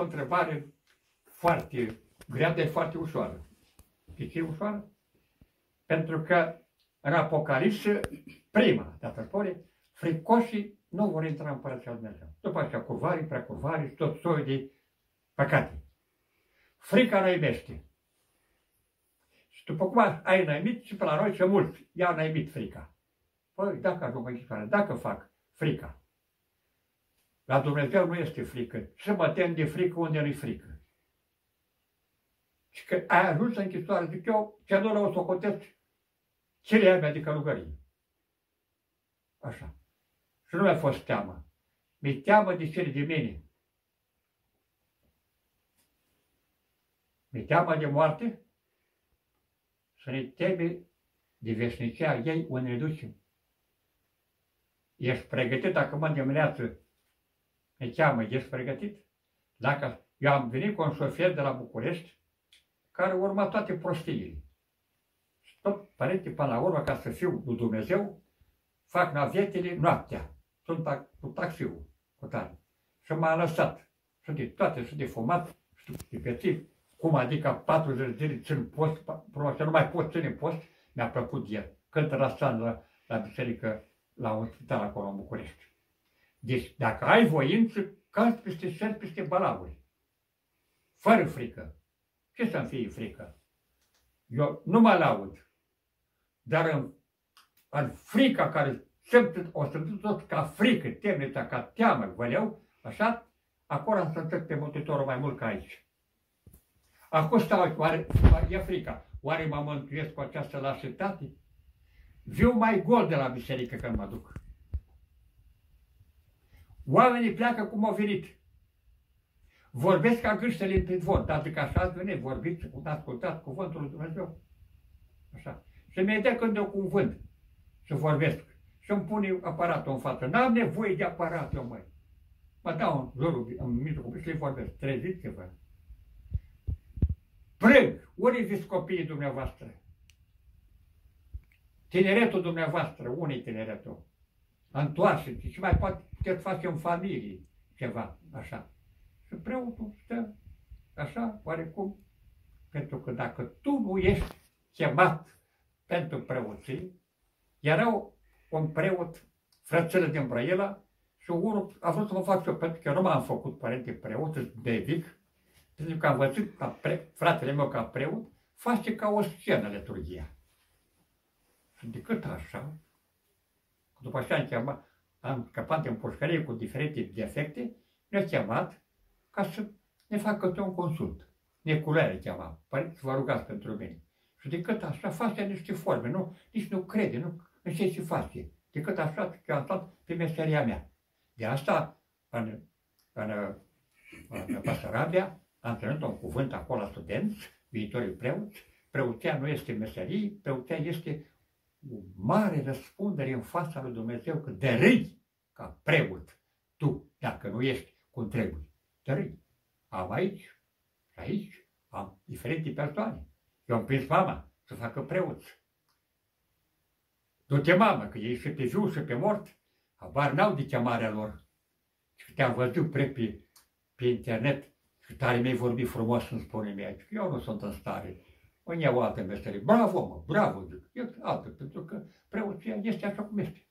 o întrebare foarte grea, de foarte ușoară. De ce e ușoară? Pentru că în Apocalipsă, prima dată spune, fricoșii nu vor intra în Împărăția Lui Dumnezeu. După aceea curvarii, precurvarii, tot soiul de păcate. Frica ne iubește. Și după cum ai năimit și pe la noi ce mulți i-au năimit frica. Păi, dacă ajung în dacă fac frica. La Dumnezeu nu este frică. Și să mă tem de frică unde nu-i frică. Și că ai ajuns în închisoare, zic eu, ce nu o socotesc cele mea de călugărie. Așa. Și nu mi-a fost teamă. Mi-e teamă de cele de mine. Mi-e teamă de moarte să ne teme de veșnicia ei unde ne ducem. Ești pregătit dacă mă dimineață me cheamă, ești pregătit? Dacă eu am venit cu un șofer de la București care urma toate prostiile. Și tot, părinte, până la urmă, ca să fiu cu Dumnezeu, fac navetele noaptea. Sunt cu taxiul, cu tare. Și m-a lăsat. Și de toate, și de fumat, și de pețit. Cum adică 40 zile țin post, probabil nu mai pot ține post, mi-a plăcut el. Când răstan la, la biserică, la un spital acolo în București. Deci, dacă ai voință, calci peste cer, peste balaguri. Fără frică. Ce să-mi fie frică? Eu nu mă laud. Dar în, în frica care simt, o să tot ca frică, temeța, ca teamă, văleu, așa, acolo am să pe Mântuitorul mai mult ca aici. Acum stau, oare, e frica, oare mă mântuiesc cu această lașitate? Viu mai gol de la biserică când mă duc. Oamenii pleacă cum au venit. Vorbesc ca gâștele în vot, dar zic așa ați venit, vorbiți, ascultați cuvântul lui Dumnezeu. Așa. Și mi-e de când eu cuvânt să vorbesc. Și îmi pune aparatul în față. N-am nevoie de aparat eu, măi. Mă dau în jurul, în mijlocul și le vorbesc. Treziți-vă. Prâng! Unii vis copiii dumneavoastră? Tineretul dumneavoastră, unii tineretul? Întoarce-te și mai poate puteți face în familie ceva, așa. Și preotul stă așa, oarecum, pentru că dacă tu nu ești chemat pentru preoții, era un preot, frățele din Brăila, și unul a vrut să mă fac și eu, pentru că eu nu m-am făcut părinte preot, bevic, pentru că am văzut ca pre, fratele meu ca preot, face ca o scenă liturgia. Și decât așa, după ce am chemat, am scăpat de împușcărie cu diferite defecte, ne-a chemat ca să ne facă un consult. Neculare chema. Părinți, vă rugați pentru mine. Și decât așa face niște forme, nu, nici nu crede, nu, nu știe ce face. Decât așa că am stat pe meseria mea. De asta, în, în, în Basarabia, am ținut un cuvânt acolo la studenți, viitorii preoți, preoția nu este meserie, preoția este o mare răspundere în fața lui Dumnezeu că de râi ca preot tu, dacă nu ești cum trebuie. De râi. Am aici și aici am diferite persoane. Eu am prins mama să facă preoți. Du-te, mamă, că ei și pe viu și pe mort, habar n-au de chemarea lor. Și te-am văzut pre pe, pe internet și tare mi-ai vorbit frumos în spune mie. Eu nu sunt în stare îmi iau altă meserie. Bravo, mă, bravo, zic. E altă, pentru că preoția este așa cum este.